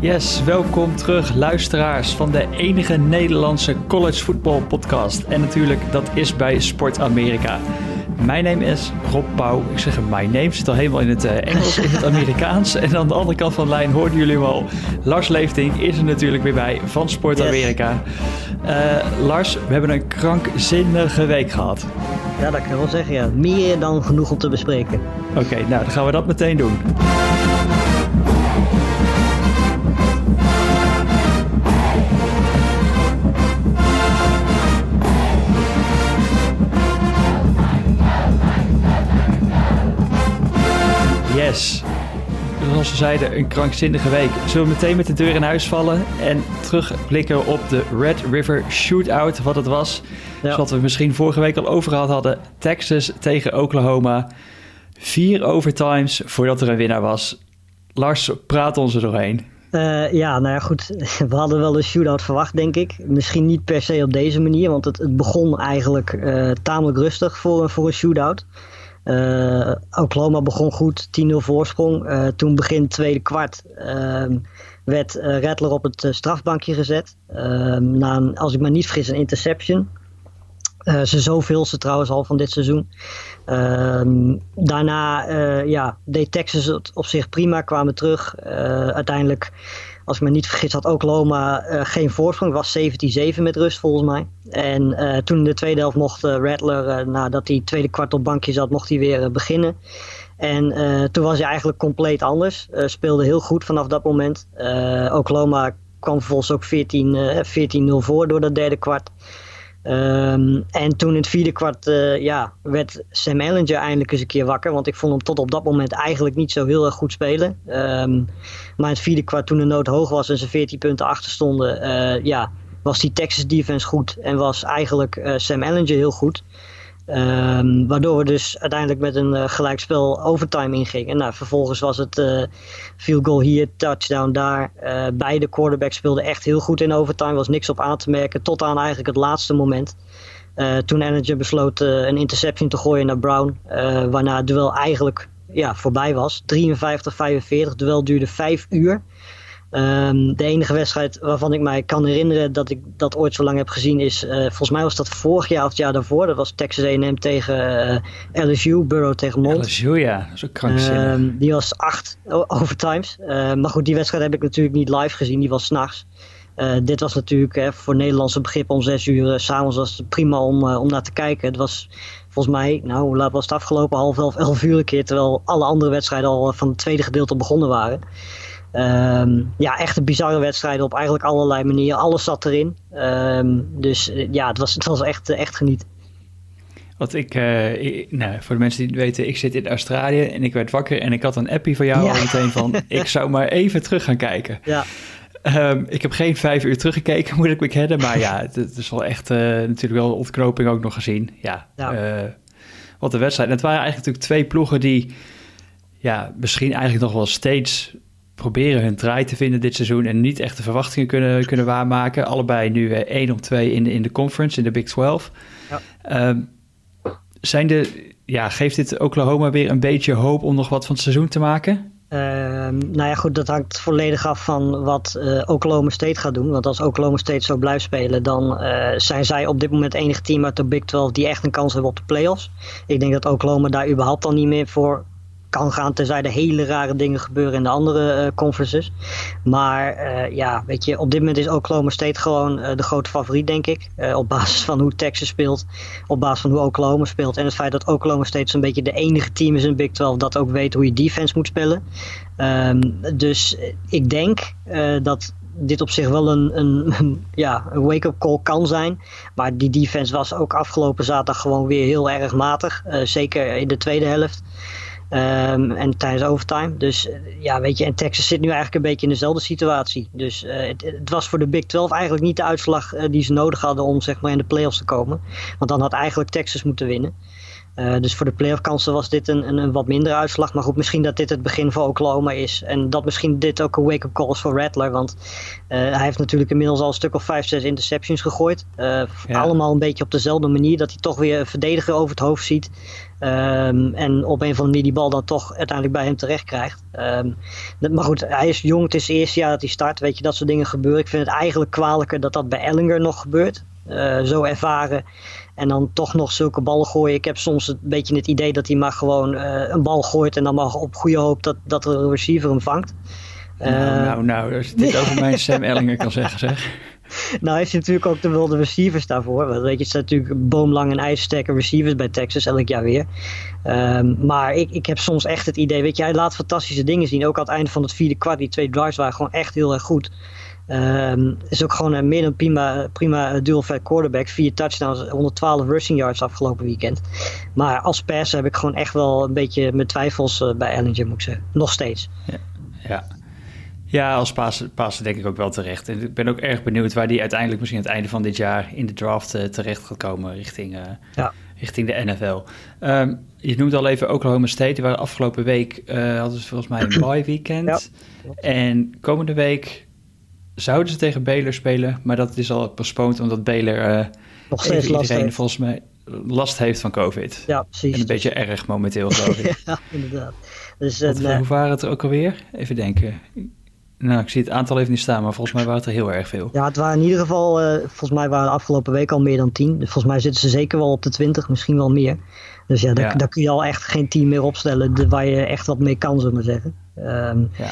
Yes, welkom terug luisteraars van de enige Nederlandse college football podcast. En natuurlijk, dat is bij Sport Amerika. Mijn naam is Rob Pauw. Ik zeg mijn name zit al helemaal in het uh, Engels, in het Amerikaans. En aan de andere kant van de lijn hoorden jullie hem al. Lars Leefting is er natuurlijk weer bij van Sport Amerika. Uh, Lars, we hebben een krankzinnige week gehad. Ja, dat kan ik wel zeggen, ja. Meer dan genoeg om te bespreken. Oké, nou dan gaan we dat meteen doen. Yes. Zoals we zeiden, een krankzinnige week. Zullen we meteen met de deur in huis vallen en terugblikken op de Red River Shootout, wat het was. Ja. Zoals we misschien vorige week al over gehad hadden. Texas tegen Oklahoma. Vier overtimes voordat er een winnaar was. Lars, praat ons er doorheen. Uh, ja, nou ja, goed. We hadden wel een shootout verwacht, denk ik. Misschien niet per se op deze manier, want het, het begon eigenlijk uh, tamelijk rustig voor, voor een shootout. Uh, Oklahoma begon goed, 10-0 voorsprong. Uh, toen begin tweede kwart uh, werd uh, Rattler op het strafbankje gezet. Ehm, na een, als ik me niet vergis, een interception. ze zoveelste trouwens al van dit seizoen. Ehm, daarna ja, deed Texas het op zich prima, kwamen terug. uiteindelijk als ik me niet vergis, had Oklahoma uh, geen voorsprong. Was 17-7 met rust volgens mij. En uh, toen in de tweede helft mocht uh, Rattler, nadat hij tweede kwart op bankje zat, mocht hij weer beginnen. En toen was hij eigenlijk compleet anders. speelde heel goed vanaf dat moment. Oklahoma kwam vervolgens ook 14-0 voor door dat derde kwart. Um, en toen in het vierde kwart uh, ja, werd Sam Ellinger eindelijk eens een keer wakker. Want ik vond hem tot op dat moment eigenlijk niet zo heel erg goed spelen. Um, maar in het vierde kwart toen de nood hoog was en ze 14 punten achter stonden. Uh, ja, was die Texas defense goed. En was eigenlijk uh, Sam Ellinger heel goed. Um, waardoor we dus uiteindelijk met een uh, gelijkspel overtime ingingen. Nou, vervolgens was het uh, field goal hier, touchdown daar. Uh, beide quarterbacks speelden echt heel goed in overtime. was niks op aan te merken. Tot aan eigenlijk het laatste moment. toen Energy besloot een interception te gooien naar Brown. waarna het duel eigenlijk ja, voorbij was. 53-45. duel duurde vijf uur. Um, de enige wedstrijd waarvan ik mij kan herinneren dat ik dat ooit zo lang heb gezien is, uh, volgens mij was dat vorig jaar of het jaar daarvoor. Dat was Texas A&M tegen uh, LSU, Burrow tegen Mont. LSU, ja, zo krankzinnig. Um, die was acht overtimes. Uh, maar goed, die wedstrijd heb ik natuurlijk niet live gezien, die was s'nachts. dit was natuurlijk hè, voor Nederlandse begrip om zes uur s'avonds was het prima om, om naar te kijken. Het was volgens mij, nou hoe laat was het afgelopen? Half elf, elf uur een keer, terwijl alle andere wedstrijden al van het tweede gedeelte begonnen waren. Um, ja, echt een bizarre wedstrijd op eigenlijk allerlei manieren. Alles zat erin. Um, dus uh, ja, het was, het was echt, echt genieten. Wat ik, uh, ik, nou, voor de mensen die het weten, ik zit in Australië en ik werd wakker en ik had een appie van jou ja. al meteen van, ik zou maar even terug gaan kijken. Ja. Um, ik heb geen vijf uur teruggekeken, moet ik bekennen, maar ja, het, het is wel echt uh, natuurlijk wel ontknoping ook nog gezien. Ja, ja. Uh, wat een wedstrijd. En het waren eigenlijk natuurlijk twee ploegen die, ja, misschien eigenlijk nog wel steeds proberen hun draai te vinden dit seizoen en niet echt de verwachtingen kunnen, kunnen waarmaken. Allebei nu uh, 1 op 2 in de, in de conference, in de Big 12. Ja. Um, zijn de, ja, geeft dit Oklahoma weer een beetje hoop om nog wat van het seizoen te maken? Uh, nou ja, goed, dat hangt volledig af van wat uh, Oklahoma State gaat doen. Want als Oklahoma State zo blijft spelen, dan uh, zijn zij op dit moment het enige team uit de Big 12 die echt een kans hebben op de playoffs. Ik denk dat Oklahoma daar überhaupt al niet meer voor kan gaan, tenzij er hele rare dingen gebeuren in de andere uh, conferences. Maar uh, ja, weet je, op dit moment is Oklahoma State gewoon uh, de grote favoriet, denk ik. op basis van hoe Texas speelt, op basis van hoe Oklahoma speelt. En het feit dat Oklahoma State zo'n beetje de enige team is in Big 12 dat ook weet hoe je defense moet spelen. Um, dus ik denk dat dit op zich wel een, een, een ja, een wake-up call kan zijn. Maar die defense was ook afgelopen zaterdag gewoon weer heel erg matig. zeker in de tweede helft. Um, en tijdens overtime. Dus ja, weet je, en Texas zit nu eigenlijk een beetje in dezelfde situatie. Dus uh, het, was voor de Big 12 eigenlijk niet de uitslag uh, die ze nodig hadden om zeg maar in de playoffs te komen. Want dan had eigenlijk Texas moeten winnen. Dus voor de playoff kansen was dit een, een, een, wat mindere uitslag. Maar goed, misschien dat dit het begin voor Oklahoma is. En dat misschien dit ook een wake-up call is voor Rattler. Want hij heeft natuurlijk inmiddels al een stuk of 5, 6 interceptions gegooid. Allemaal een beetje op dezelfde manier. Dat hij toch weer een verdediger over het hoofd ziet. Um, en op een of andere manier die bal dan toch uiteindelijk bij hem terecht krijgt. Um, maar goed, hij is jong, het is het eerste jaar dat hij start. Weet je, dat soort dingen gebeuren. Ik vind het eigenlijk kwalijker dat dat bij Ellinger nog gebeurt. Uh, zo ervaren. En dan toch nog zulke ballen gooien. Ik heb soms een beetje het idee dat hij maar gewoon uh, een bal gooit. En dan mag op goede hoop dat, dat de receiver hem vangt. Nou, uh, nou, nou, als je dit over mijn Sam Ellinger kan zeggen, zeg. nou heeft hij natuurlijk ook de wilde receivers daarvoor. Want weet je, het zijn natuurlijk boomlang en ijzersterke receivers bij Texas elk jaar weer. Um, maar ik, ik heb soms echt het idee, weet je, hij laat fantastische dingen zien. Ook aan het einde van het vierde kwart, die twee drives waren gewoon echt heel erg goed. Um, is ook gewoon een meer dan prima, prima dual fat quarterback. Vier touchdowns, 112 rushing yards afgelopen weekend. Maar als passer heb ik gewoon echt wel een beetje mijn twijfels uh, bij Ellinger, moet ik zeggen. Nog steeds. Ja, ja. Ja, als passen, denk ik ook wel terecht. En ik ben ook erg benieuwd waar die uiteindelijk misschien aan het einde van dit jaar in de draft uh, terecht gaat komen richting, uh, ja. richting de NFL. Um, je noemde al even Oklahoma State. Die waren afgelopen week, hadden ze volgens mij een bye weekend. Ja. En komende week zouden ze tegen Baylor spelen, maar dat is al postponed omdat Baylor nog steeds last heeft. volgens mij last heeft van COVID. Ja, precies. En een beetje erg momenteel, geloof ik. ja, inderdaad. Dus, Wat, hoe waren het er ook alweer? Even denken. Nou, ik zie het aantal even niet staan, maar volgens mij waren het er heel erg veel. Ja, het waren in ieder geval, uh, volgens mij waren de afgelopen week al meer dan tien. Dus volgens mij zitten ze zeker wel op de twintig, misschien wel meer. Dus ja, daar, daar kun je al echt geen team meer opstellen waar je echt wat mee kan, zullen we zeggen. Um, ja.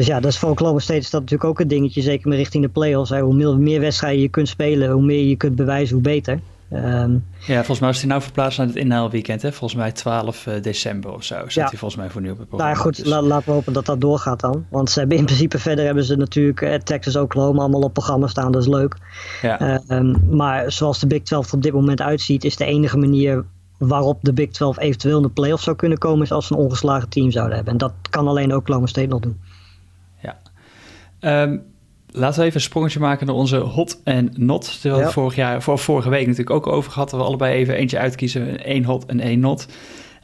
Dus ja, dat is voor Oklahoma State is dat natuurlijk ook een dingetje, zeker met richting de playoffs. Hè. Hoe meer, meer wedstrijden je kunt spelen, hoe meer je kunt bewijzen, hoe beter. Um, ja, volgens mij is hij nou verplaatst naar het inhaalweekend. Hè? Volgens mij 12 uh, december of zo zit ja. hij volgens mij voor nu op het programma. Nou ja, goed, dus- la, laten we hopen dat dat doorgaat dan. Want ze hebben in principe verder hebben ze natuurlijk uh, Texas Oklahoma allemaal op programma staan. Dat is leuk. Ja. Uh, um, maar zoals de Big 12 er op dit moment uitziet, is de enige manier waarop de Big 12 eventueel in de playoffs zou kunnen komen, is als ze een ongeslagen team zouden hebben. En dat kan alleen Oklahoma State nog doen. Ja. Um, Laten we even een sprongetje maken naar onze hot en not. Terwijl we vorig jaar, voor vorige week natuurlijk ook over gehad. we allebei even eentje uitkiezen. één hot en één not.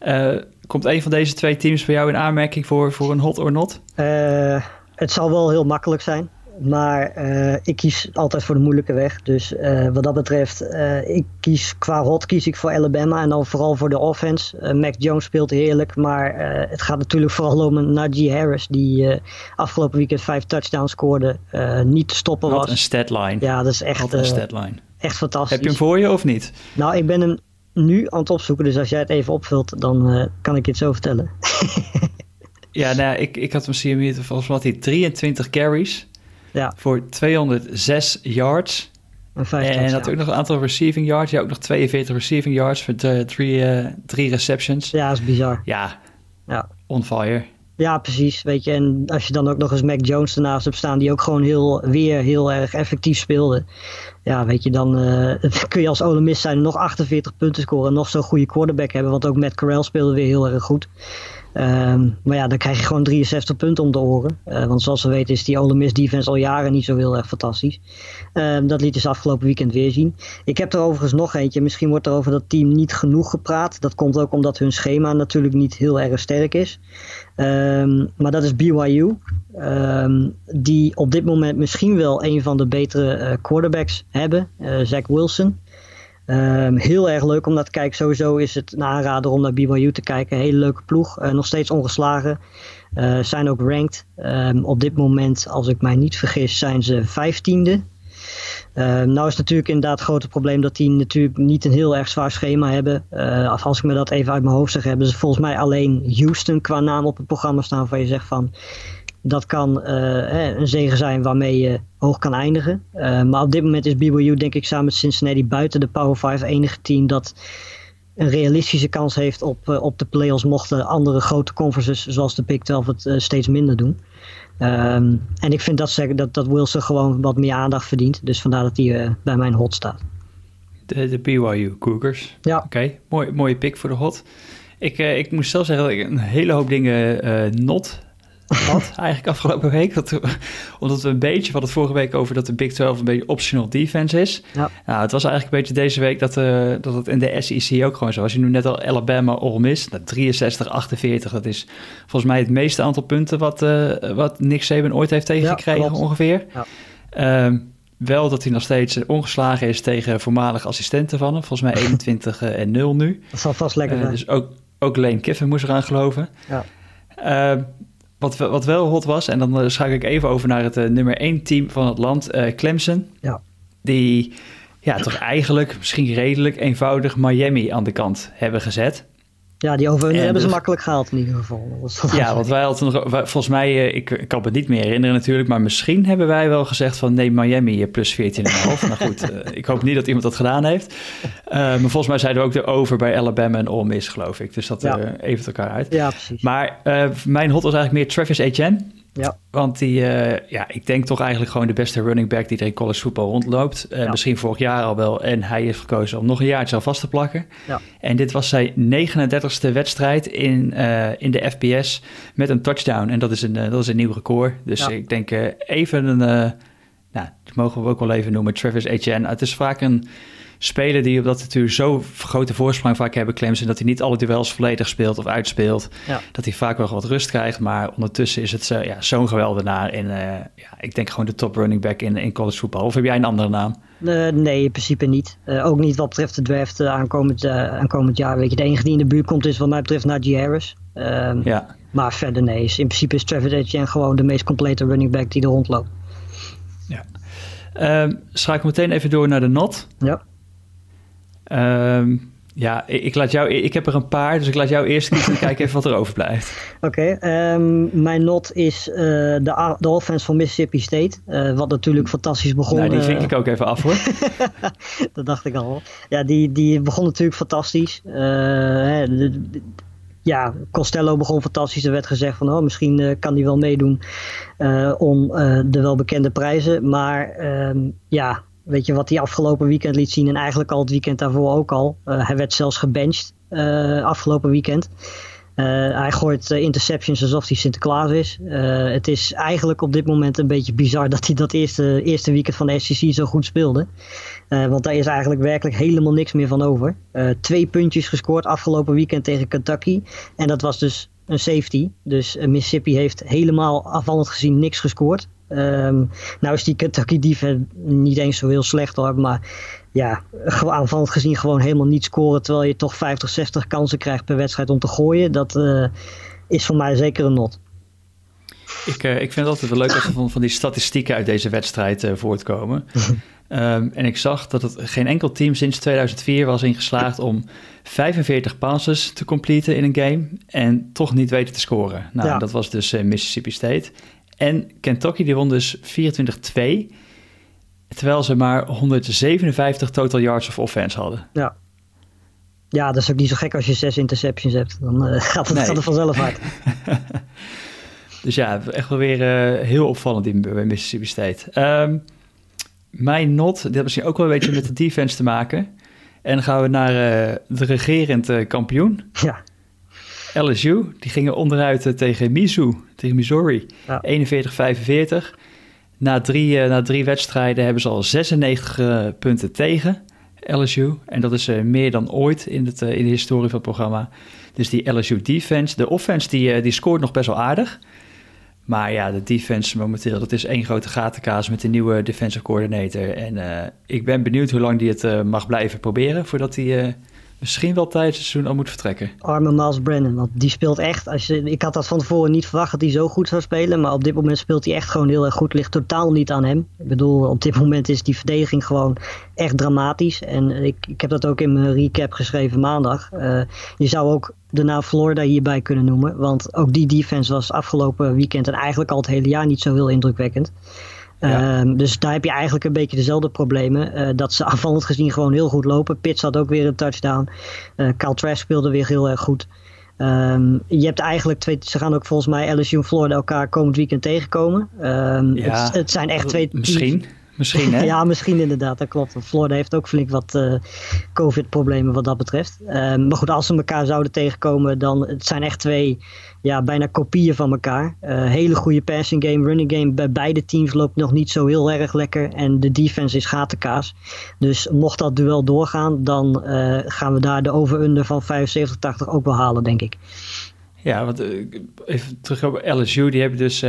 Uh, komt een van deze twee teams bij jou in aanmerking voor, voor een hot or not? Uh, het zal wel heel makkelijk zijn. Maar uh, ik kies altijd voor de moeilijke weg. Dus uh, wat dat betreft, uh, ik kies qua hot kies ik voor Alabama. En dan vooral voor de offense. Mac Jones speelt heerlijk. Maar het gaat natuurlijk vooral om een Najee Harris. Die afgelopen weekend vijf touchdowns scoorde. niet te stoppen wat was. een statline. Ja, dat is echt, wat een statline. echt fantastisch. Heb je hem voor je of niet? Nou, ik ben hem nu aan het opzoeken. Dus als jij het even opvult, dan kan ik je het zo vertellen. ja, nou, ik, ik had hem zien volgens mij hij 23 carries. Ja. Voor 206 yards. En, en had ook nog een aantal receiving yards. Ja, ook nog 42 receiving yards voor de drie, uh, drie receptions. Ja, dat is bizar. Ja, ja. on fire. Ja, precies. Weet je, en als je dan ook nog eens Mac Jones ernaast hebt staan, die ook gewoon heel, weer heel erg effectief speelde. Ja, weet je, dan uh, kun je als Ole Miss zijn nog 48 punten scoren en nog zo'n goede quarterback hebben. Want ook Matt Corral speelde weer heel erg goed. Um, maar ja, dan krijg je gewoon 63 punten om te horen. Uh, want zoals we weten is die Ole Miss defense al jaren niet zo heel erg fantastisch. Um, dat liet dus afgelopen weekend weer zien. Ik heb er overigens nog eentje. Misschien wordt er over dat team niet genoeg gepraat. Dat komt ook omdat hun schema natuurlijk niet heel erg sterk is. Um, maar dat is BYU. die op dit moment misschien wel een van de betere uh, quarterbacks hebben. Uh, Zach Wilson. Um, heel erg leuk om naar te kijken. Sowieso is het een aanrader om naar BYU te kijken. Hele leuke ploeg. Uh, nog steeds ongeslagen. Uh, zijn ook ranked. Um, op dit moment, als ik mij niet vergis, zijn ze vijftiende. Uh, nou is natuurlijk inderdaad het grote probleem dat die natuurlijk niet een heel erg zwaar schema hebben. Uh, als ik me dat even uit mijn hoofd zeg, hebben ze volgens mij alleen Houston qua naam op het programma staan. Waar je zegt van, dat kan uh, een zegen zijn waarmee je hoog kan eindigen. Uh, maar op dit moment is BYU denk ik samen met Cincinnati buiten de Power 5 enige team dat een realistische kans heeft op, uh, op de playoffs mochten andere grote conferences zoals de Big 12 het steeds minder doen. Um, en ik vind dat, dat, dat Wilson gewoon wat meer aandacht verdient. Dus vandaar dat hij bij mijn hot staat. De, de BYU Cougars. Ja. Oké, okay. Mooi, mooie pick voor de hot. Ik, ik moest zelf zeggen dat ik een hele hoop dingen not had eigenlijk afgelopen week. Dat omdat we een beetje, van het vorige week over dat de Big 12 een beetje optional defense is. Ja. Nou, het was eigenlijk een beetje deze week dat, uh, dat het in de SEC ook gewoon zo was. Je nu net al Alabama Ole Miss, 63, 48. Dat is volgens mij het meeste aantal punten wat, uh, wat Nick Saban ooit heeft tegengekregen ongeveer. Ja. Um, wel dat hij nog steeds ongeslagen is tegen voormalige assistenten van hem. Volgens mij 21 en 0 nu. Dat zal vast lekker zijn. dus ook, ook Lane Kiffin moest eraan geloven. Ja. Uh, wat, wat wel hot was, en dan schakel ik even over naar het uh, nummer 1 team van het land, uh, Clemson. Ja. Die ja, toch eigenlijk misschien redelijk eenvoudig Miami aan de kant hebben gezet. Ja, die over hebben ze makkelijk gehaald in ieder geval. Ja, want wij hadden nog, volgens mij, eh, ik, ik kan me niet meer herinneren natuurlijk, maar misschien hebben wij wel gezegd van nee, Miami eh, plus 14,5. nou goed, eh, ik hoop niet dat iemand dat gedaan heeft. maar volgens mij zeiden we ook de over bij Alabama en Ole Miss, geloof ik. Dus dat ja. even elkaar uit. Ja, precies. Maar mijn hot was eigenlijk meer Travis Etienne. Ja. Want die, uh, ja, ik denk toch eigenlijk gewoon de beste running back die er in college voetbal rondloopt. Uh, Misschien vorig jaar al wel. En hij heeft gekozen om nog een jaartje al vast te plakken. Ja. En dit was zijn 39ste wedstrijd in, uh, in de FBS met een touchdown. En dat is een, dat is een nieuw record. Dus ik denk even een, nou, dat mogen we ook wel even noemen, Travis Etienne. Het is vaak een speler die op dat natuurlijk zo grote voorsprong vaak hebben Clemson... dat hij niet alle duels volledig speelt of uitspeelt. Dat hij vaak wel wat rust krijgt. Maar ondertussen is het zo, ja, zo'n geweldenaar. In, uh, ja, ik denk gewoon de top running back in, in college voetbal. Of heb jij een andere naam? Uh, nee, in principe niet. Uh, ook niet wat betreft de draft aankomend, aankomend jaar. Weet je, de enige die in de buurt komt is wat mij betreft Najee Harris. Ehm, ja. Maar verder nee. In principe is Travis Etienne gewoon de meest complete running back die er rondloopt. Ja. Um, ik meteen even door naar de not. Ja. Um, ja, ik, laat jou, ik heb er een paar, dus ik laat jou eerst kiezen en kijken even wat er overblijft. Oké, okay, um, mijn not is uh, de, de offense van Mississippi State. Uh, wat natuurlijk fantastisch begon. Nou, die vink ik ook even af hoor. dat dacht ik al. Ja, die, die begon natuurlijk fantastisch. De, de, ja, Costello begon fantastisch. Er werd gezegd van, oh, misschien kan hij wel meedoen om de welbekende prijzen. Maar ehm, ja, Weet je wat hij afgelopen weekend liet zien en eigenlijk al het weekend daarvoor ook al. Uh, hij werd zelfs gebenched uh, afgelopen weekend. Uh, hij gooit interceptions alsof hij Sinterklaas is. het is eigenlijk op dit moment een beetje bizar dat hij dat eerste, eerste weekend van de SEC zo goed speelde. want daar is eigenlijk werkelijk helemaal niks meer van over. twee puntjes gescoord afgelopen weekend tegen Kentucky. En dat was dus een safety. Dus Mississippi heeft helemaal afvallend gezien niks gescoord. Um, nou is die Kentucky defense niet eens zo heel slecht hoor, maar ja, aanvallend gezien gewoon helemaal niet scoren terwijl je toch 50, 60 kansen krijgt per wedstrijd om te gooien. Dat uh, is voor mij zeker een not. Ik, uh, ik vind het altijd wel leuk als er van, van die statistieken uit deze wedstrijd uh, voortkomen. um, en ik zag dat het geen enkel team sinds 2004 was ingeslaagd om 45 passes te completen in een game en toch niet weten te scoren. Nou, ja. dat was dus Mississippi State. En Kentucky die won dus 24-2. Terwijl ze maar 157 total yards of offense hadden. Ja. Ja, dat is ook niet zo gek als je zes interceptions hebt. Dan uh, gaat, het, nee. vanzelf uit. dus ja, echt wel weer uh, heel opvallend in, bij Mississippi State. Um, mijn not, dit heeft misschien ook wel een beetje met de defense te maken. En dan gaan we naar uh, de regerend kampioen. Ja. LSU, die gingen onderuit eh, tegen Mizzou, tegen Missouri, ja. 41-45. Na drie, uh, na drie wedstrijden hebben ze al 96 uh, punten tegen LSU. En dat is meer dan ooit in, het, in de historie van het programma. Dus die LSU defense, de offense, die, die scoort nog best wel aardig. Maar ja, de defense momenteel, dat is één grote gatenkaas met de nieuwe defensive coordinator. En ik ben benieuwd hoe lang die het mag blijven proberen voordat hij misschien wel tijdens het seizoen al moet vertrekken. Arme Miles Brennan, want die speelt echt. Als ik had dat van tevoren niet verwacht dat hij zo goed zou spelen. Maar op dit moment speelt hij echt gewoon heel erg goed. Ligt totaal niet aan hem. Ik bedoel, op dit moment is die verdediging gewoon echt dramatisch. En ik, ik heb dat ook in mijn recap geschreven maandag. Uh, je zou ook de naam Florida hierbij kunnen noemen. Want ook die defense was afgelopen weekend en eigenlijk al het hele jaar niet zo heel indrukwekkend. Ehm, dus daar heb je eigenlijk een beetje dezelfde problemen. Uh, dat ze aanvallend gezien gewoon heel goed lopen. Pitts had ook weer een touchdown. Uh, Kyle Trask speelde weer heel erg goed. Um, je hebt eigenlijk twee, ze gaan ook volgens mij LSU en Florida elkaar komend weekend tegenkomen. Um, ja, het, het, zijn echt twee Misschien. Misschien, hè? ja, misschien inderdaad, dat klopt. Florida heeft ook flink wat uh, COVID-problemen wat dat betreft. Uh, maar goed, als ze elkaar zouden tegenkomen, dan het zijn echt twee ja, bijna kopieën van elkaar. Uh, hele goede passing game, running game. Bij beide teams loopt nog niet zo heel erg lekker. En de defense is gatenkaas. Dus mocht dat duel doorgaan, dan gaan we daar de over-under van 75-80 ook wel halen, denk ik. Ja, want even terug op LSU. Die hebben dus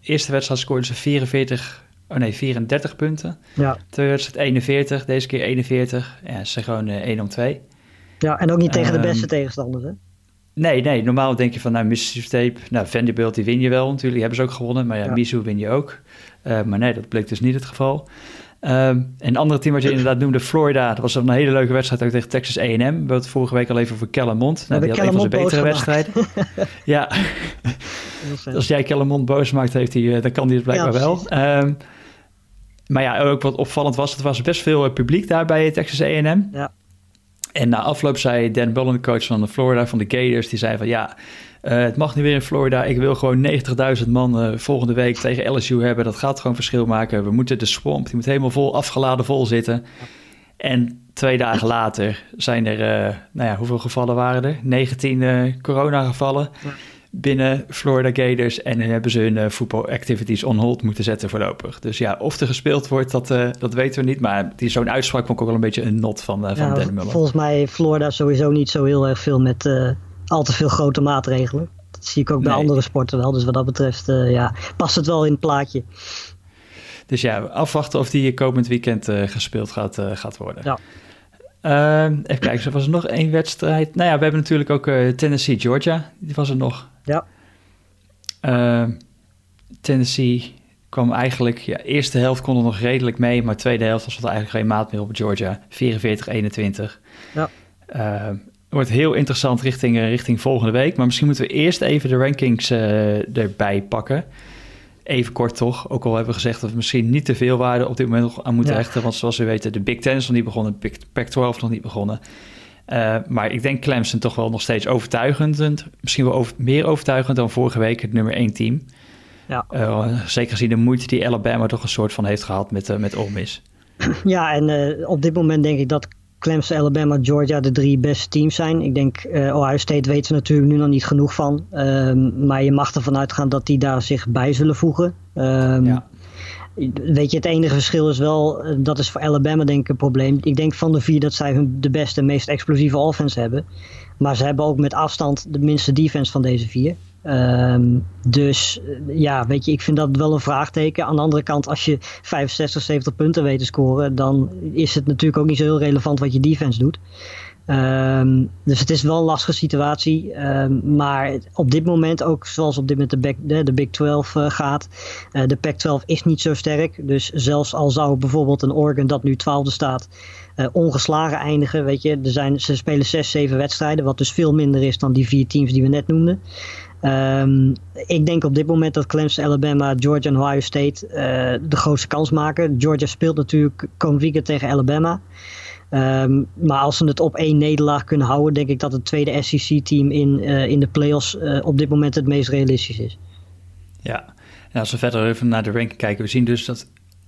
eerste wedstrijd scoorden ze 44 Oh nee, 34 punten. Ja. Tweede wedstrijd 41, deze keer 41. Ja, ze zijn gewoon uh, 1 om 2. Ja, en ook niet tegen de ehm, beste tegenstanders, hè? Nee, nee. Normaal denk je van, nou, Mississippi State, nou, Vanderbilt, die win je wel natuurlijk. Die hebben ze ook gewonnen, maar ja, ja. Mizzou win je ook. Uh, maar nee, dat bleek dus niet het geval. Um, en een andere team wat je inderdaad noemde, Florida. Dat was een hele leuke wedstrijd ook tegen Texas A&M. We hadden het vorige week al even over Kellermond. Nou, die had een van zijn betere wedstrijden. ja, als jij Kellermond boos maakt, heeft hij, eh, dan kan hij het blijkbaar ja, wel. Um, maar ja, ook wat opvallend was, het was best veel eh, publiek daar bij Texas A&M. Ja. En na afloop zei Dan Bullen, coach van de Florida, van de Gators, die zei van ja, uh, het mag niet weer in Florida. Ik wil gewoon 90.000 man uh, volgende week tegen LSU hebben. Dat gaat gewoon verschil maken. We moeten de swamp, die moet helemaal vol afgeladen vol zitten. En twee dagen later zijn er, uh, nou ja, hoeveel gevallen waren er? 19 coronagevallen. Ja binnen Florida Gators. En hebben ze hun voetbalactivities on hold moeten zetten voorlopig. Dus ja, of er gespeeld wordt, dat, uh, dat weten we niet. Maar die zo'n uitspraak vond ik ook wel een beetje een not van, uh, van ja, Dan Volgens mij Florida sowieso niet zo heel erg veel met uh, al te veel grote maatregelen. Dat zie ik ook bij andere sporten wel. Dus wat dat betreft ja, past het wel in het plaatje. Dus ja, afwachten of die komend weekend gespeeld gaat, gaat worden. Ja. Uh, even kijken, er was er nog één wedstrijd. Nou ja, we hebben natuurlijk ook Tennessee-Georgia. Die was er nog. Ja. Uh, Tennessee kwam eigenlijk, ja, eerste helft kon er nog redelijk mee, maar tweede helft was er eigenlijk geen maat meer op Georgia. 44-21. Ja. Uh, wordt heel interessant richting, uh, richting volgende week. Maar misschien moeten we eerst even de rankings uh, erbij pakken. Even kort toch, ook al hebben we gezegd dat we misschien niet te veel waarde op dit moment nog aan moeten ja. hechten. Want zoals we weten, de Big Ten is nog niet begonnen, de Pac-12 nog niet begonnen. Uh, maar ik denk Clemson toch wel nog steeds overtuigend. Misschien wel over, meer overtuigend dan vorige week het nummer 1 team. Ja. Uh, zeker gezien de moeite die Alabama toch een soort van heeft gehad met, uh, met Ole Miss. Ja, en op dit moment denk ik dat Clemson, Alabama, Georgia de drie beste teams zijn. Ik denk Ohio State weten ze natuurlijk nu nog niet genoeg van. Ehm, maar je mag ervan uitgaan dat die daar zich bij zullen voegen. Um, ja. Weet je, het enige verschil is wel, eh, dat is voor Alabama denk ik een probleem. Ik denk van de vier dat zij hun de beste, meest explosieve offense hebben. Maar ze hebben ook met afstand de minste defense van deze vier. Um, dus eh, ja, weet je, ik vind dat wel een vraagteken. Aan de andere kant, als je 65, 70 punten weet te scoren, dan is het natuurlijk ook niet zo heel relevant wat je defense doet. Um, dus het is wel een lastige situatie. Um, maar op dit moment, ook zoals op dit moment de, de, Big 12 uh, gaat, uh, de Pac-12 is niet zo sterk. Dus zelfs al zou bijvoorbeeld een Oregon dat nu 12e staat, uh, ongeslagen eindigen. Weet je, er zijn, ze spelen 6, 7 wedstrijden, wat dus veel minder is dan die vier teams die we net noemden. Um, ik denk op dit moment dat Clemson, Alabama, Georgia en Ohio State de grootste kans maken. Georgia speelt natuurlijk komend tegen Alabama. Um, maar als ze het op één nederlaag kunnen houden, denk ik dat het tweede SEC-team in, uh, in de playoffs uh, op dit moment het meest realistisch is. Ja, en als we verder even naar de ranking kijken, we zien dus dat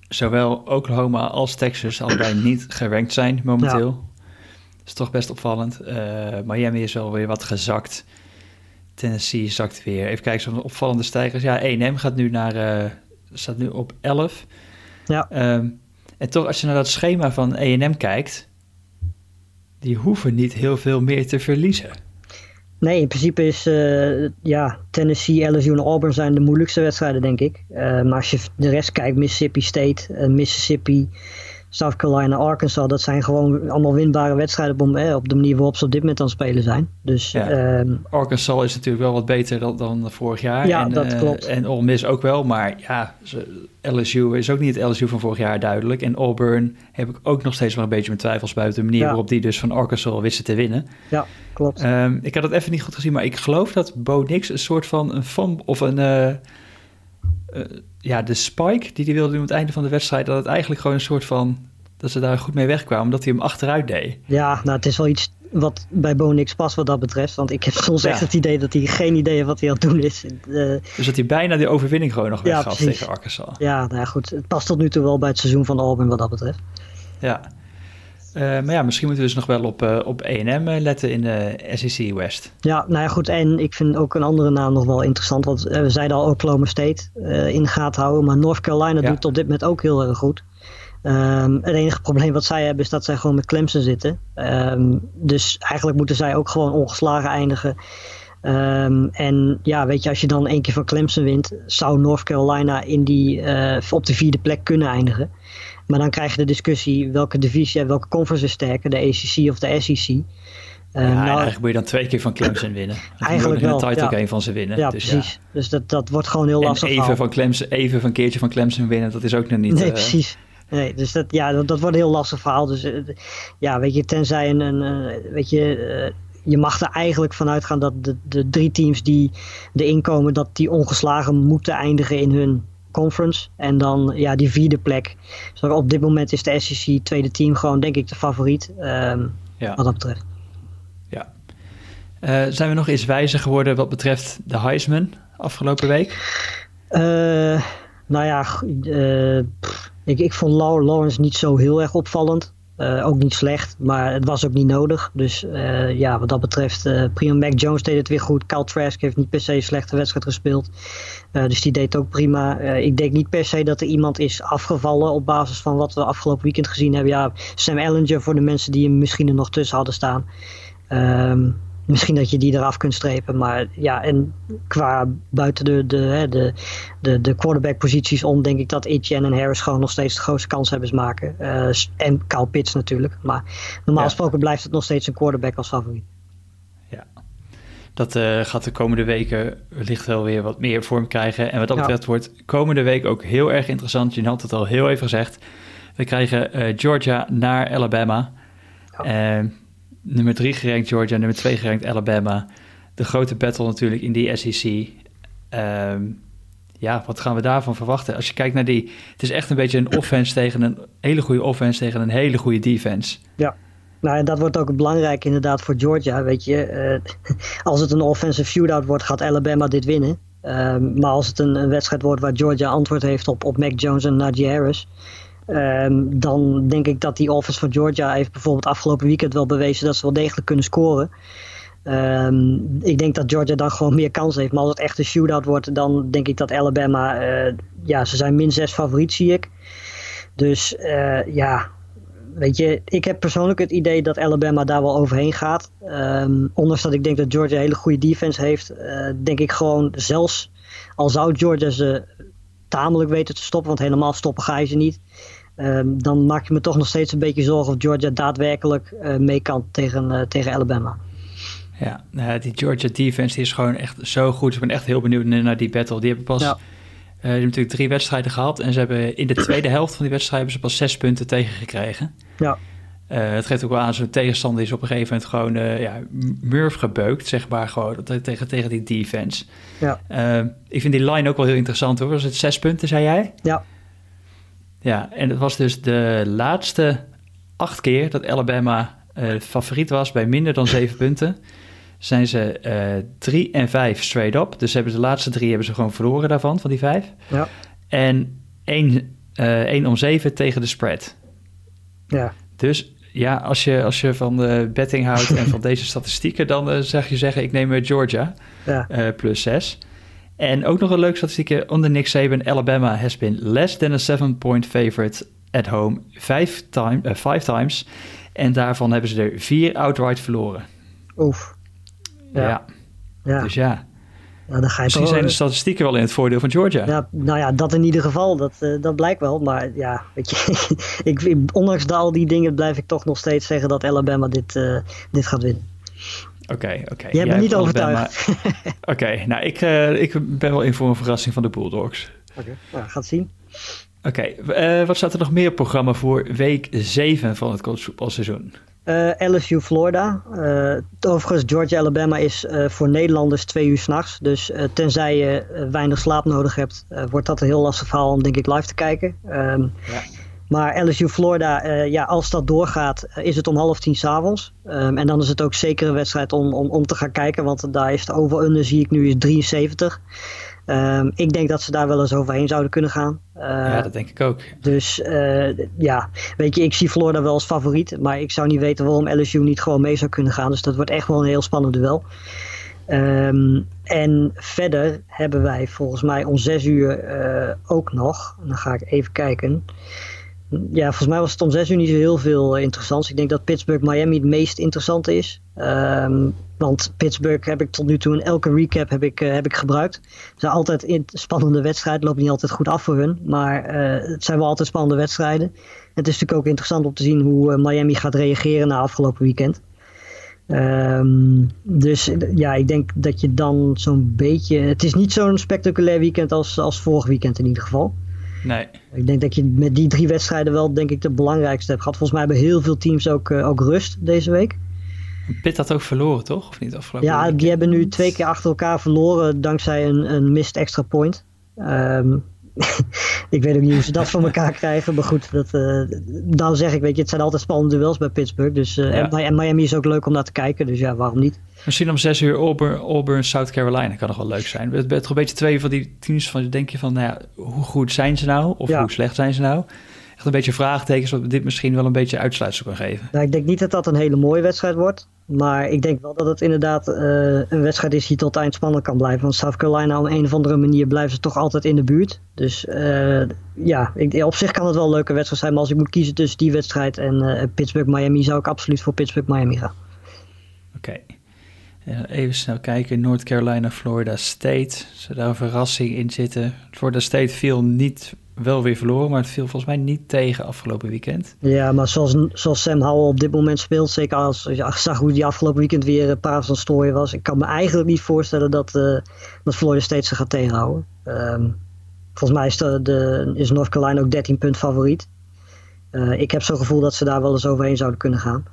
zowel Oklahoma als Texas allebei niet gerankt zijn momenteel. Ja. Dat is toch best opvallend. Uh, Miami is wel weer wat gezakt. Tennessee zakt weer. Even kijken, zo'n opvallende stijgers. Ja, 1M gaat nu naar, staat nu op 11. Ja. Um, en toch, als je naar dat schema van EM kijkt, die hoeven niet heel veel meer te verliezen. Nee, in principe is uh, ja, Tennessee, LSU en Auburn zijn de moeilijkste wedstrijden, denk ik. Uh, maar als je de rest kijkt, Mississippi State, uh, Mississippi, South Carolina, Arkansas, dat zijn gewoon allemaal winbare wedstrijden op, eh, op de manier waarop ze op dit moment aan het spelen zijn. Dus, ja. Ehm, Arkansas is natuurlijk wel wat beter dan, dan vorig jaar. Ja, en, dat klopt. En Ole Miss ook wel, maar ja, LSU is ook niet het LSU van vorig jaar duidelijk. En Auburn heb ik ook nog steeds wel een beetje mijn twijfels buiten de manier waarop die dus van Arkansas wisten te winnen. Ja, klopt. Um, ik had het even niet goed gezien, maar ik geloof dat Bo Nix een soort van een fan of een... Uh, uh, ja, de spike die hij wilde doen aan het einde van de wedstrijd, dat het eigenlijk gewoon een soort van dat ze daar goed mee wegkwamen, omdat hij hem achteruit deed. Ja, nou het is wel iets wat bij Bo niks past wat dat betreft. Want ik heb soms echt het idee dat hij geen idee heeft wat hij aan het doen is. dus dat hij bijna die overwinning gewoon nog weggaf tegen Arkansas. Ja, nou ja, goed. Het past tot nu toe wel bij het seizoen van Auburn wat dat betreft. Ja. Uh, maar ja, misschien moeten we dus nog wel op, uh, op A&M letten in de SEC West. Ja, nou ja, goed. En ik vind ook een andere naam nog wel interessant. Want we zeiden al Oklahoma State in de gaten houden. Maar North Carolina doet op dit moment ook heel erg goed. Um, het enige probleem wat zij hebben is dat zij gewoon met Clemson zitten. Um, dus eigenlijk moeten zij ook gewoon ongeslagen eindigen. Um, en ja, weet je, als je dan één keer van Clemson wint, zou North Carolina in die, uh, op de vierde plek kunnen eindigen. Maar dan krijg je de discussie welke divisie, welke conference is sterker, de ACC of de SEC. Uh, ja, nou, eigenlijk moet je dan twee keer van Clemson winnen. Eigenlijk wel. Title ja. een van ze winnen. Ja, dus precies. Ja. Dus dat, dat wordt gewoon heel lastig. even van, Clemson, even van een keertje van Clemson winnen, dat is ook nog niet... Nee, uh, precies. Nee, dus dat, ja, dat, dat wordt een heel lastig verhaal. Dus uh, ja, weet je, tenzij een, een weet je, je mag er eigenlijk vanuit gaan dat de, de drie teams die erin komen, dat die ongeslagen moeten eindigen in hun conference. En dan ja, die vierde plek. Dus op dit moment is de SEC tweede team gewoon denk ik de favoriet. Um, ja. Wat dat betreft. Ja. Uh, zijn we nog eens wijzer geworden wat betreft de Heisman afgelopen week? Uh, nou ja, uh, pff, ik, ik vond Lawrence niet zo heel erg opvallend. Uh, ook niet slecht, maar het was ook niet nodig. Dus uh, ja, wat dat betreft, uh, prima. Mac Jones deed het weer goed. Kyle Trask heeft niet per se een slechte wedstrijd gespeeld. dus die deed ook prima. ik denk niet per se dat er iemand is afgevallen op basis van wat we afgelopen weekend gezien hebben. Ja, Sam Ellinger voor de mensen die hem misschien er nog tussen hadden staan. Um, misschien dat je die eraf kunt strepen. Maar ja, en qua buiten de, de, de, de, de quarterback posities om, denk ik dat Etienne en Harris gewoon nog steeds de grootste kans hebben maken. Uh, en Kyle Pitts natuurlijk. Maar normaal ja. gesproken blijft het nog steeds een quarterback als favoriet. Ja, dat uh, gaat de komende weken wellicht wel weer wat meer vorm krijgen. En wat dat betreft ja. wordt komende week ook heel erg interessant. Je had het al heel even gezegd. We krijgen uh, Georgia naar Alabama. Ja nummer 3 gerankt Georgia, nummer 2 gerankt Alabama. De grote battle natuurlijk in die SEC. Um, ja, wat gaan we daarvan verwachten? Als je kijkt naar die... Het is echt een beetje een offense tegen een hele goede offense tegen een hele goede defense. Ja, nou en dat wordt ook belangrijk inderdaad voor Georgia. Weet je, uh, als het een offensive shootout wordt, gaat Alabama dit winnen. Um, maar als het een, een, wedstrijd wordt waar Georgia antwoord heeft op, op Mac Jones en Najee Harris... Um, dan denk ik dat die offense van Georgia heeft bijvoorbeeld afgelopen weekend wel bewezen dat ze wel degelijk kunnen scoren. Um, ik denk dat Georgia dan gewoon meer kans heeft. Maar als het echt een shootout wordt, dan denk ik dat Alabama, uh, ja, ze zijn min 6 favoriet, zie ik. Dus uh, ja, weet je, ik heb persoonlijk het idee dat Alabama daar wel overheen gaat. Um, ondanks dat ik denk dat Georgia een hele goede defense heeft, uh, denk ik gewoon zelfs al zou Georgia ze tamelijk weten te stoppen, want helemaal stoppen ga je ze niet. Um, dan maak je me toch nog steeds een beetje zorgen of Georgia daadwerkelijk uh, mee kan tegen, uh, tegen Alabama. Ja, nou, die Georgia defense die is gewoon echt zo goed. Ik ben echt heel benieuwd naar die battle. Die hebben pas ja. die hebben natuurlijk drie wedstrijden gehad. En ze hebben in de tweede helft van die wedstrijd hebben ze pas zes punten tegengekregen. Ja. het geeft ook wel aan, zo'n tegenstander is op een gegeven moment gewoon ja, murf gebeukt, zeg maar, gewoon tegen, tegen die defense. Ja. ik vind die line ook wel heel interessant hoor. Was het zes punten, zei jij? Ja. Ja, en het was dus de laatste acht keer dat Alabama uh, favoriet was bij minder dan zeven punten. Zijn ze uh, drie en vijf straight up. Dus hebben de laatste drie hebben ze gewoon verloren daarvan, van die vijf. Ja. En één, uh, één om zeven tegen de spread. Ja. Dus ja, als je, als je van de betting houdt en van deze statistieken, dan zeg je zeggen: ik neem Georgia ja. plus zes. En ook nog een leuk statistiekje. Onder Nick Saban, Alabama has been less than a seven-point favorite at home five, time, uh, five times. En daarvan hebben ze er vier outright verloren. Oef. Ja. ja. ja. Dus ja. Ja, dan ga je Misschien zijn de statistieken wel in het voordeel van Georgia. Ja, nou ja, dat in ieder geval. Dat, uh, dat blijkt wel. Maar ja, weet je, ik, ondanks al die dingen blijf ik toch nog steeds zeggen dat Alabama dit, uh, dit gaat winnen. Oké, okay, oké. Okay. Je hebt me niet overtuigd. Oké, okay, nou ik, uh, ik ben wel in voor een verrassing van de Bulldogs. Oké, okay. nou, gaat zien. Oké, uh, wat staat er nog meer op programma voor week 7 van het collegevoetbalseizoen? Uh, LSU Florida. Uh, overigens, Georgia Alabama is uh, voor Nederlanders twee uur s'nachts. Dus tenzij je weinig slaap nodig hebt, wordt dat een heel lastig verhaal om denk ik live te kijken. Um, ja. Maar LSU Florida, uh, ja, als dat doorgaat, is het om half tien s'avonds. Um, en dan is het ook zeker een wedstrijd om, om, om te gaan kijken. Want daar is de over-under, zie ik nu, is 73. Um, ik denk dat ze daar wel eens overheen zouden kunnen gaan. Uh, ja, dat denk ik ook. Dus uh, ja, weet je, ik zie Florida wel als favoriet. Maar ik zou niet weten waarom LSU niet gewoon mee zou kunnen gaan. Dus dat wordt echt wel een heel spannend duel. Um, en verder hebben wij volgens mij om zes uur uh, ook nog. Dan ga ik even kijken. Ja, volgens mij was het om zes uur niet zo heel veel interessants. Ik denk dat Pittsburgh-Miami het meest interessante is. Um, want Pittsburgh heb ik tot nu toe in elke recap heb ik, uh, heb ik gebruikt. Het zijn altijd in spannende wedstrijden. Loopt niet altijd goed af voor hun. Maar uh, het zijn wel altijd spannende wedstrijden. En het is natuurlijk ook interessant om te zien hoe Miami gaat reageren na afgelopen weekend. Um, dus ja, ik denk dat je dan zo'n beetje. Het is niet zo'n spectaculair weekend als, als vorig weekend in ieder geval. Nee. Ik denk dat je met die drie wedstrijden wel, denk ik, de belangrijkste hebt gehad. Volgens mij hebben heel veel teams ook, uh, ook rust deze week. Pitt had ook verloren, toch? Of niet afgelopen Ja, die hebben nu twee keer achter elkaar verloren dankzij een, een missed extra point. Um, ik weet ook niet hoe ze dat van elkaar krijgen. Maar goed, dat, uh, dan zeg ik, weet je, het zijn altijd spannende duels bij Pittsburgh. Dus, uh, ja. en, Miami is ook leuk om naar te kijken. Dus ja, waarom niet? Misschien om zes uur Auburn, Auburn South Carolina kan nog wel leuk zijn. Het bent toch een beetje twee van die teams van denk je van, nou ja, hoe goed zijn ze nou? Of ja. hoe slecht zijn ze nou? Echt een beetje vraagtekens, wat dit misschien wel een beetje uitsluitsel kan geven. Nou, ik denk niet dat dat een hele mooie wedstrijd wordt. Maar ik denk wel dat het inderdaad uh, een wedstrijd is die tot eind spannend kan blijven. Want South Carolina op een of andere manier blijven ze toch altijd in de buurt. Dus uh, ja, op zich kan het wel een leuke wedstrijd zijn. Maar als ik moet kiezen tussen die wedstrijd en uh, Pittsburgh-Miami zou ik absoluut voor Pittsburgh-Miami gaan. Oké. Even snel kijken. North Carolina, Florida State. Zou daar een verrassing in zitten? Florida State viel niet wel weer verloren, maar het viel volgens mij niet tegen afgelopen weekend. Ja, maar zoals, zoals Sam Howell op dit moment speelt, zeker als je zag hoe die afgelopen weekend weer een paar van strooien was, ik kan me eigenlijk niet voorstellen dat, uh, dat Florida State ze gaat tegenhouden. Um, volgens mij is, de, de, is North Carolina ook 13 punt favoriet. Uh, ik heb zo'n gevoel dat ze daar wel eens overheen zouden kunnen gaan.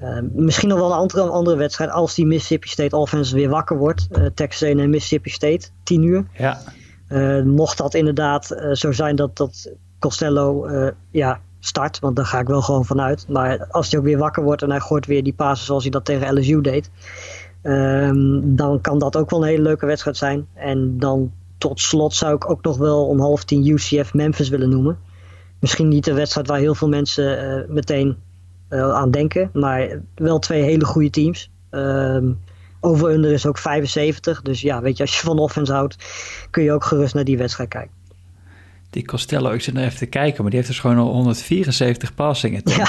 Uh, misschien nog wel een andere, andere wedstrijd als die Mississippi State offense weer wakker wordt. Texas A&M Mississippi State, 10 uur. Ja. Uh, mocht dat inderdaad uh, zo zijn dat, dat Costello uh, ja, start, want daar ga ik wel gewoon vanuit. Maar als hij ook weer wakker wordt en hij gooit weer die pasen zoals hij dat tegen LSU deed, um, dan kan dat ook wel een hele leuke wedstrijd zijn. En dan tot slot zou ik ook nog wel om half tien UCF Memphis willen noemen. Misschien niet een wedstrijd waar heel veel mensen meteen aan denken, maar wel twee hele goede teams. Um, over-under is ook 75. Dus ja, weet je, als je van offense houdt, kun je ook gerust naar die wedstrijd kijken. Die Costello, ik zit nog even te kijken, maar die heeft dus gewoon al 174 passingen. Ja.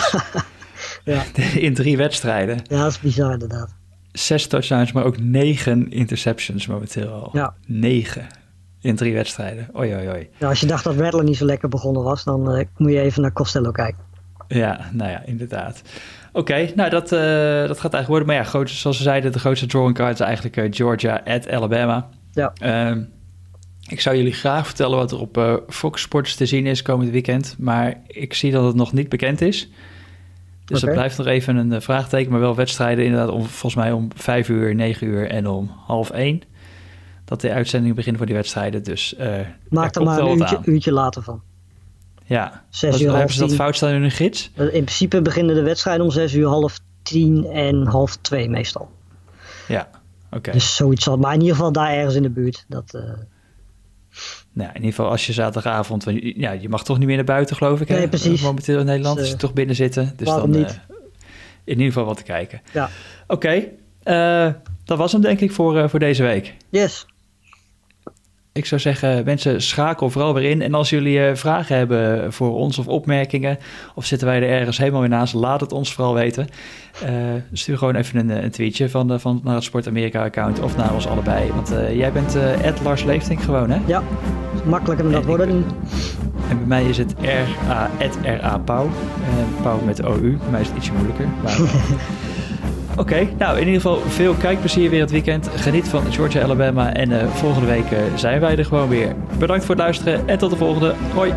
ja. In drie wedstrijden. Ja, dat is bizar inderdaad. Zes touchdowns, maar ook negen interceptions momenteel al. Ja. Negen in drie wedstrijden. Oei, oei, oei. Als je dacht dat Rattler niet zo lekker begonnen was, dan uh, moet je even naar Costello kijken. Ja, nou ja, inderdaad. Oké, okay, nou dat, uh, dat gaat eigenlijk worden. Maar ja, groot, zoals we zeiden, de grootste drawing card is eigenlijk uh, Georgia at Alabama. Ja. Uh, ik zou jullie graag vertellen wat er op uh, Fox Sports te zien is komend weekend. Maar ik zie dat het nog niet bekend is. Dus okay. dat blijft nog even een vraagteken. Maar wel wedstrijden inderdaad om, volgens mij om 5 uur, 9 uur en om half 1. Dat de uitzending begint voor die wedstrijden. Dus Maak er maar een uurtje, uurtje later van. Ja, Zes uur hebben ze dat fout staan in hun gids? In principe beginnen de wedstrijden om 6 uur half 10 en half 2 meestal. Ja, oké. Okay. Dus zoiets zal, maar in ieder geval daar ergens in de buurt. Dat, uh... nou, in ieder geval als je zaterdagavond, ja, je mag toch niet meer naar buiten geloof ik. Nee, hè? precies. Momenteel in Nederland dus, uh, toch binnen zitten. Dus waarom dan niet? Uh, in ieder geval wat te kijken. Ja. Oké, okay. dat was hem denk ik voor, voor deze week. Yes. Ik zou zeggen, mensen, schakel vooral weer in. En als jullie uh, vragen hebben voor ons of opmerkingen, of zitten wij er ergens helemaal weer naast, laat het ons vooral weten. Uh, stuur gewoon even een, een tweetje van, van naar het Sport Amerika account of naar ons allebei. Want uh, jij bent Ed Lars Leeftink gewoon, hè? Ja, makkelijker dan dat worden. En bij mij is het R-A, R-A Pauw. Pauw met O-U. Bij mij is het ietsje moeilijker. Maar... Oké, nou in ieder geval veel kijkplezier weer het weekend. Geniet van Georgia, Alabama en uh, volgende week uh, zijn wij er gewoon weer. Bedankt voor het luisteren en tot de volgende. Hoi!